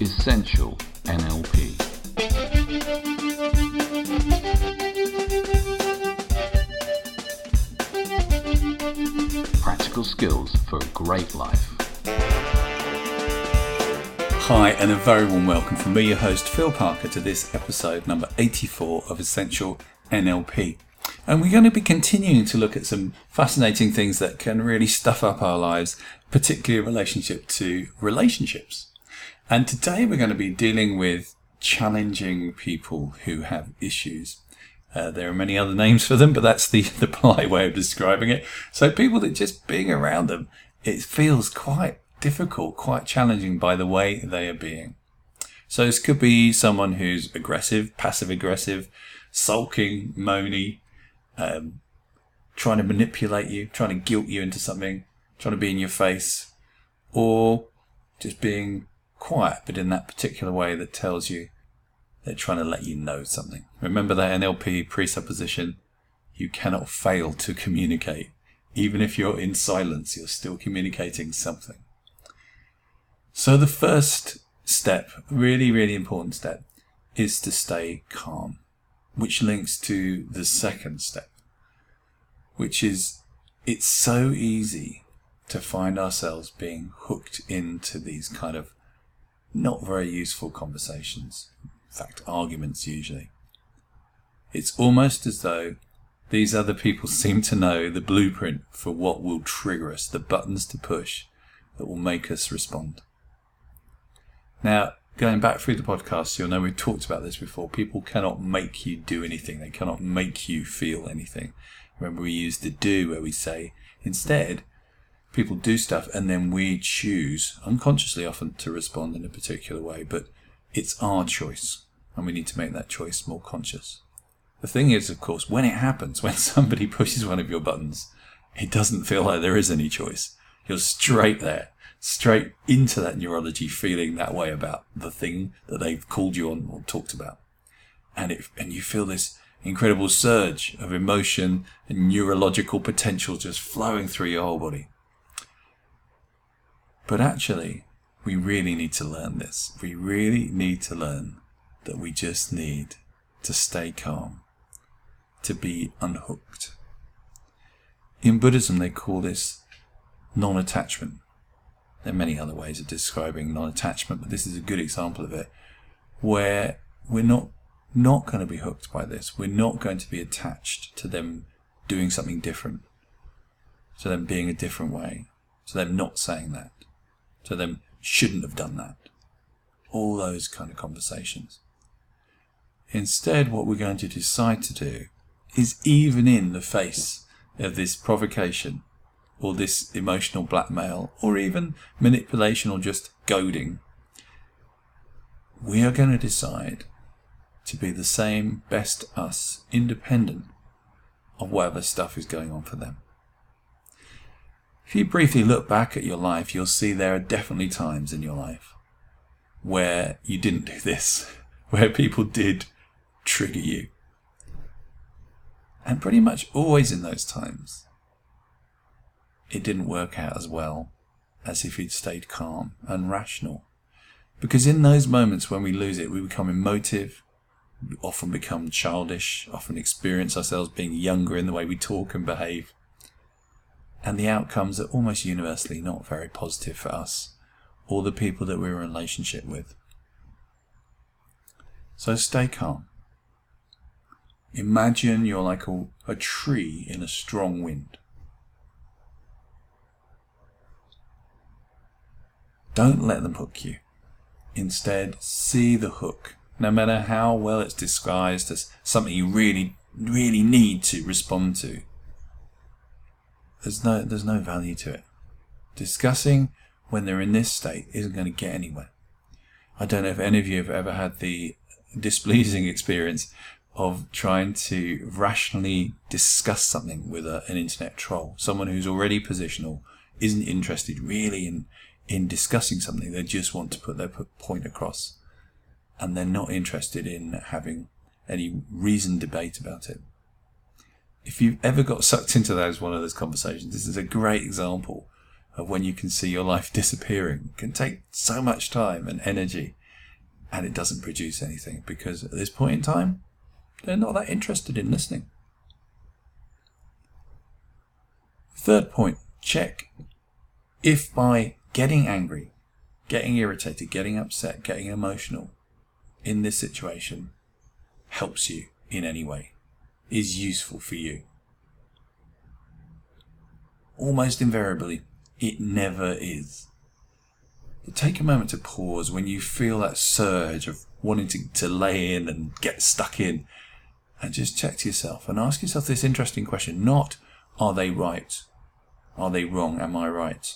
Essential NLP. Practical skills for a great life. Hi, and a very warm welcome from me, your host Phil Parker, to this episode number 84 of Essential NLP. And we're going to be continuing to look at some fascinating things that can really stuff up our lives, particularly in relationship to relationships. And today we're going to be dealing with challenging people who have issues. Uh, there are many other names for them, but that's the, the polite way of describing it. So people that just being around them, it feels quite difficult, quite challenging by the way they are being. So this could be someone who's aggressive, passive aggressive, sulking, moany, um, trying to manipulate you, trying to guilt you into something, trying to be in your face, or just being quiet, but in that particular way that tells you they're trying to let you know something. Remember that NLP presupposition you cannot fail to communicate. Even if you're in silence, you're still communicating something. So the first step, really, really important step, is to stay calm, which links to the second step, which is it's so easy to find ourselves being hooked into these kind of not very useful conversations in fact, arguments usually. It's almost as though these other people seem to know the blueprint for what will trigger us, the buttons to push that will make us respond. Now, going back through the podcast, you'll know we've talked about this before. People cannot make you do anything, they cannot make you feel anything. Remember, we use the do where we say, instead, people do stuff and then we choose, unconsciously often, to respond in a particular way, but it's our choice and we need to make that choice more conscious. The thing is, of course, when it happens, when somebody pushes one of your buttons, it doesn't feel like there is any choice. You're straight there, straight into that neurology feeling that way about the thing that they've called you on or talked about. And it, and you feel this incredible surge of emotion and neurological potential just flowing through your whole body. But actually, we really need to learn this. We really need to learn that we just need to stay calm, to be unhooked. In Buddhism, they call this non attachment. There are many other ways of describing non attachment, but this is a good example of it, where we're not, not going to be hooked by this. We're not going to be attached to them doing something different, to them being a different way, to them not saying that, to them shouldn't have done that. All those kind of conversations. Instead, what we're going to decide to do is even in the face of this provocation or this emotional blackmail or even manipulation or just goading, we are going to decide to be the same best us, independent of whatever stuff is going on for them. If you briefly look back at your life, you'll see there are definitely times in your life where you didn't do this, where people did trigger you. And pretty much always in those times, it didn't work out as well as if he'd stayed calm and rational. Because in those moments when we lose it, we become emotive, often become childish, often experience ourselves being younger in the way we talk and behave. And the outcomes are almost universally not very positive for us or the people that we're in relationship with. So stay calm. Imagine you're like a, a tree in a strong wind. Don't let them hook you. Instead, see the hook, no matter how well it's disguised as something you really, really need to respond to. There's no, there's no value to it. Discussing when they're in this state isn't going to get anywhere. I don't know if any of you have ever had the displeasing experience of trying to rationally discuss something with a, an internet troll, someone who's already positional, isn't interested really in, in discussing something. They just want to put their point across. And they're not interested in having any reasoned debate about it. If you've ever got sucked into those one of those conversations, this is a great example of when you can see your life disappearing. It can take so much time and energy and it doesn't produce anything because at this point in time, they're not that interested in listening. Third point check if by getting angry, getting irritated, getting upset, getting emotional in this situation helps you in any way, is useful for you. Almost invariably, it never is. But take a moment to pause when you feel that surge of wanting to, to lay in and get stuck in and just check to yourself and ask yourself this interesting question not are they right? Are they wrong? Am I right?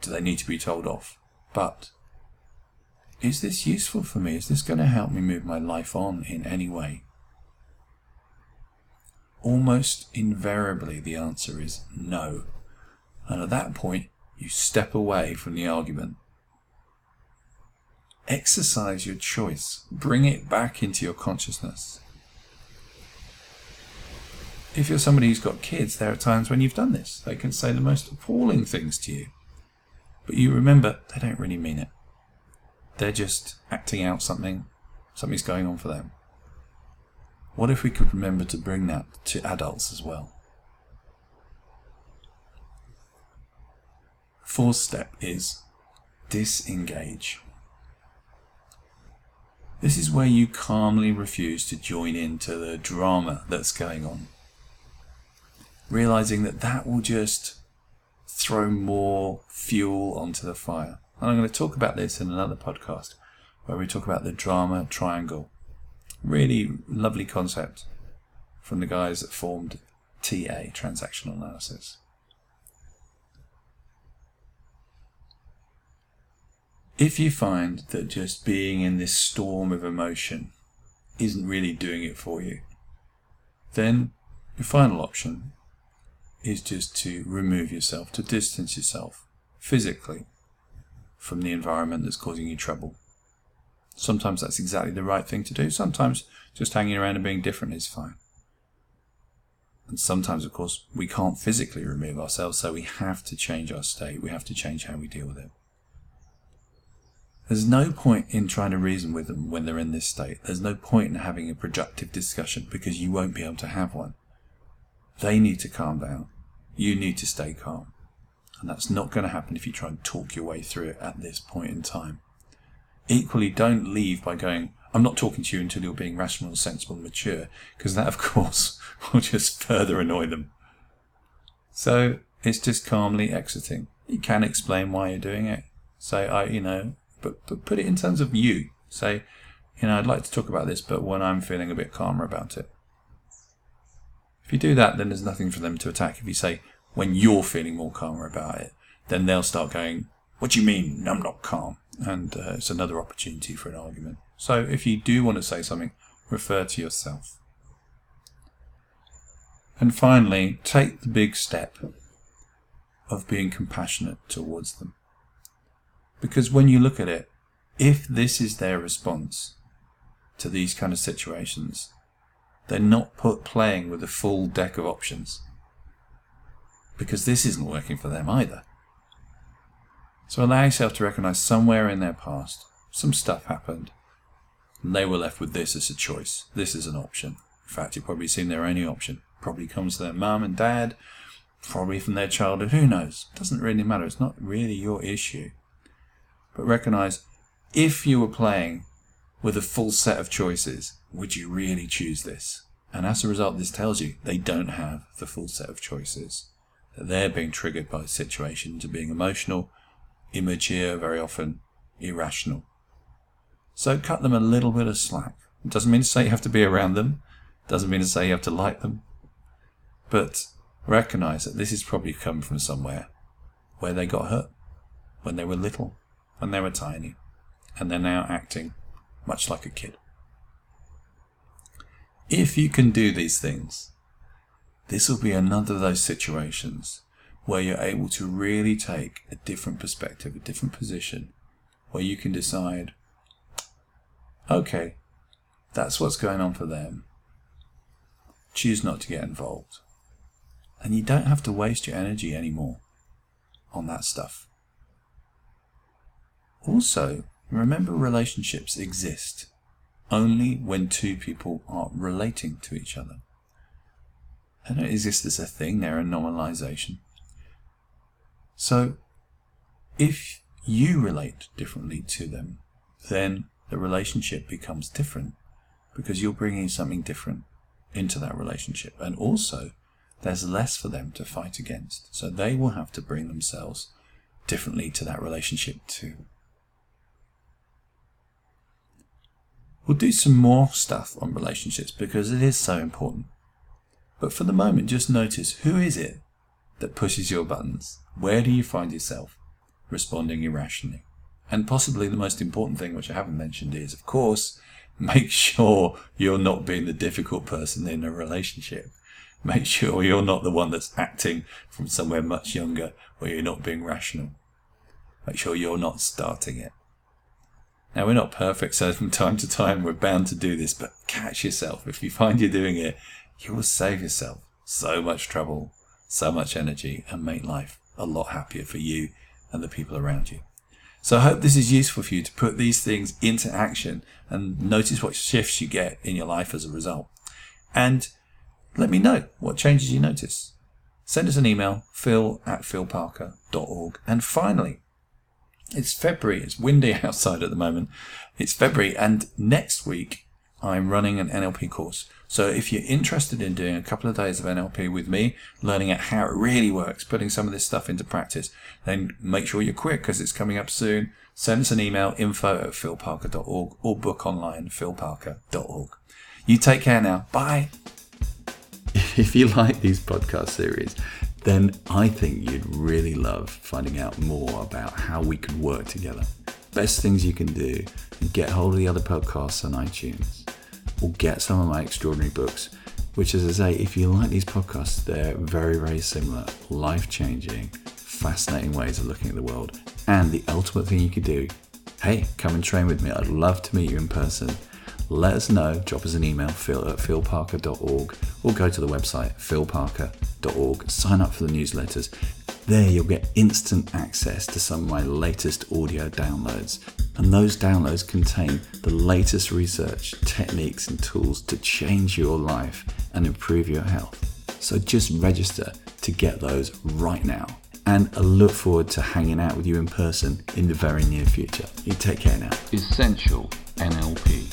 Do they need to be told off? But is this useful for me? Is this going to help me move my life on in any way? Almost invariably, the answer is no. And at that point, you step away from the argument. Exercise your choice. Bring it back into your consciousness. If you're somebody who's got kids, there are times when you've done this. They can say the most appalling things to you. But you remember, they don't really mean it. They're just acting out something. Something's going on for them. What if we could remember to bring that to adults as well? Fourth step is disengage. This is where you calmly refuse to join into the drama that's going on. Realizing that that will just throw more fuel onto the fire. And I'm going to talk about this in another podcast where we talk about the drama triangle. Really lovely concept from the guys that formed TA, Transactional Analysis. If you find that just being in this storm of emotion isn't really doing it for you, then your final option is just to remove yourself, to distance yourself physically from the environment that's causing you trouble. Sometimes that's exactly the right thing to do. Sometimes just hanging around and being different is fine. And sometimes, of course, we can't physically remove ourselves, so we have to change our state. We have to change how we deal with it. There's no point in trying to reason with them when they're in this state. There's no point in having a productive discussion because you won't be able to have one. They need to calm down. You need to stay calm. And that's not going to happen if you try and talk your way through it at this point in time. Equally, don't leave by going, I'm not talking to you until you're being rational, sensible, and mature, because that, of course, will just further annoy them. So it's just calmly exiting. You can explain why you're doing it. Say, I, you know, but, but put it in terms of you. Say, you know, I'd like to talk about this, but when I'm feeling a bit calmer about it. If you do that, then there's nothing for them to attack. If you say, when you're feeling more calmer about it, then they'll start going, What do you mean? I'm not calm. And uh, it's another opportunity for an argument. So if you do want to say something, refer to yourself. And finally, take the big step of being compassionate towards them. Because when you look at it, if this is their response to these kind of situations, they're not put playing with a full deck of options. Because this isn't working for them either. So allow yourself to recognize somewhere in their past, some stuff happened, and they were left with this as a choice. This is an option. In fact, you've probably seen their only option. Probably comes to their mum and dad, probably from their childhood, who knows? Doesn't really matter. It's not really your issue. But recognize if you were playing with a full set of choices, would you really choose this? And as a result, this tells you they don't have the full set of choices. That they're being triggered by the situation to being emotional, immature, very often irrational. So cut them a little bit of slack. It doesn't mean to say you have to be around them. Doesn't mean to say you have to like them. But recognize that this has probably come from somewhere where they got hurt when they were little, when they were tiny, and they're now acting much like a kid. If you can do these things, this will be another of those situations where you're able to really take a different perspective, a different position, where you can decide, okay, that's what's going on for them. Choose not to get involved. And you don't have to waste your energy anymore on that stuff. Also, Remember, relationships exist only when two people are relating to each other. They don't exist as a thing, they're a nominalization. So, if you relate differently to them, then the relationship becomes different because you're bringing something different into that relationship. And also, there's less for them to fight against. So they will have to bring themselves differently to that relationship too. We'll do some more stuff on relationships because it is so important. But for the moment, just notice who is it that pushes your buttons? Where do you find yourself responding irrationally? And possibly the most important thing, which I haven't mentioned, is of course, make sure you're not being the difficult person in a relationship. Make sure you're not the one that's acting from somewhere much younger where you're not being rational. Make sure you're not starting it. Now, we're not perfect, so from time to time we're bound to do this, but catch yourself. If you find you're doing it, you will save yourself so much trouble, so much energy, and make life a lot happier for you and the people around you. So I hope this is useful for you to put these things into action and notice what shifts you get in your life as a result. And let me know what changes you notice. Send us an email, phil at philparker.org. And finally, it's February. It's windy outside at the moment. It's February, and next week I'm running an NLP course. So if you're interested in doing a couple of days of NLP with me, learning how it really works, putting some of this stuff into practice, then make sure you're quick because it's coming up soon. Send us an email, info at philparker.org or book online, philparker.org. You take care now. Bye. If you like these podcast series, then I think you'd really love finding out more about how we could work together. Best things you can do, get hold of the other podcasts on iTunes or get some of my extraordinary books, which, as I say, if you like these podcasts, they're very, very similar, life changing, fascinating ways of looking at the world. And the ultimate thing you could do hey, come and train with me. I'd love to meet you in person. Let us know. Drop us an email, phil at philparker.org, or go to the website, philparker.org. Sign up for the newsletters. There you'll get instant access to some of my latest audio downloads and those downloads contain the latest research, techniques, and tools to change your life and improve your health. So just register to get those right now. And I look forward to hanging out with you in person in the very near future. You take care now. Essential NLP.